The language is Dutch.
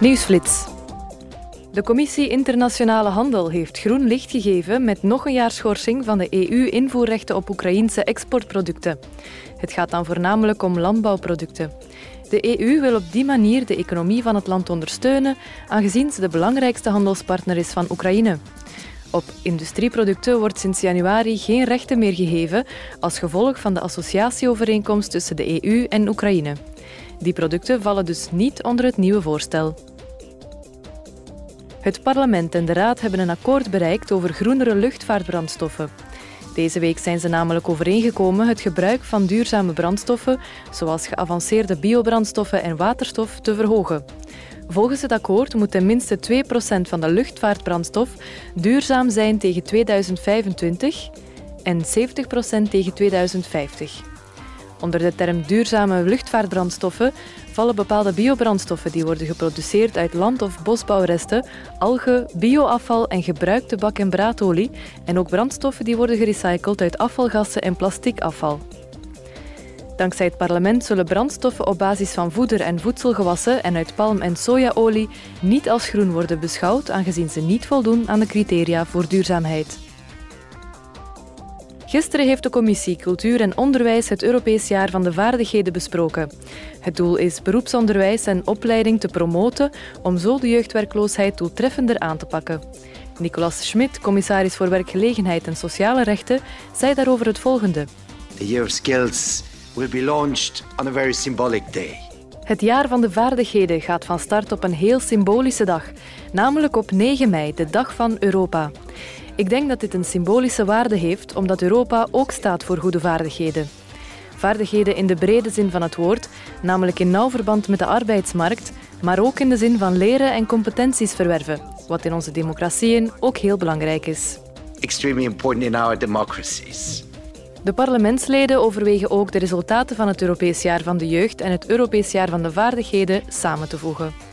Nieuwsflits. De Commissie Internationale Handel heeft groen licht gegeven met nog een jaar schorsing van de EU-invoerrechten op Oekraïense exportproducten. Het gaat dan voornamelijk om landbouwproducten. De EU wil op die manier de economie van het land ondersteunen, aangezien ze de belangrijkste handelspartner is van Oekraïne. Op industrieproducten wordt sinds januari geen rechten meer gegeven als gevolg van de associatieovereenkomst tussen de EU en Oekraïne. Die producten vallen dus niet onder het nieuwe voorstel. Het parlement en de raad hebben een akkoord bereikt over groenere luchtvaartbrandstoffen. Deze week zijn ze namelijk overeengekomen het gebruik van duurzame brandstoffen, zoals geavanceerde biobrandstoffen en waterstof, te verhogen. Volgens het akkoord moet ten minste 2% van de luchtvaartbrandstof duurzaam zijn tegen 2025 en 70% tegen 2050. Onder de term duurzame luchtvaartbrandstoffen vallen bepaalde biobrandstoffen die worden geproduceerd uit land- of bosbouwresten, algen, bioafval en gebruikte bak- en braadolie en ook brandstoffen die worden gerecycled uit afvalgassen en plasticafval. Dankzij het parlement zullen brandstoffen op basis van voeder- en voedselgewassen en uit palm- en sojaolie niet als groen worden beschouwd, aangezien ze niet voldoen aan de criteria voor duurzaamheid. Gisteren heeft de Commissie Cultuur en Onderwijs het Europees Jaar van de Vaardigheden besproken. Het doel is beroepsonderwijs en opleiding te promoten om zo de jeugdwerkloosheid doeltreffender aan te pakken. Nicolas Schmidt, commissaris voor werkgelegenheid en sociale rechten, zei daarover het volgende. The Year of Skills will be launched on a very symbolic day. Het jaar van de vaardigheden gaat van start op een heel symbolische dag, namelijk op 9 mei, de dag van Europa. Ik denk dat dit een symbolische waarde heeft, omdat Europa ook staat voor goede vaardigheden. Vaardigheden in de brede zin van het woord, namelijk in nauw verband met de arbeidsmarkt, maar ook in de zin van leren en competenties verwerven, wat in onze democratieën ook heel belangrijk is. Extremely important in our democracies. De parlementsleden overwegen ook de resultaten van het Europees Jaar van de Jeugd en het Europees Jaar van de Vaardigheden samen te voegen.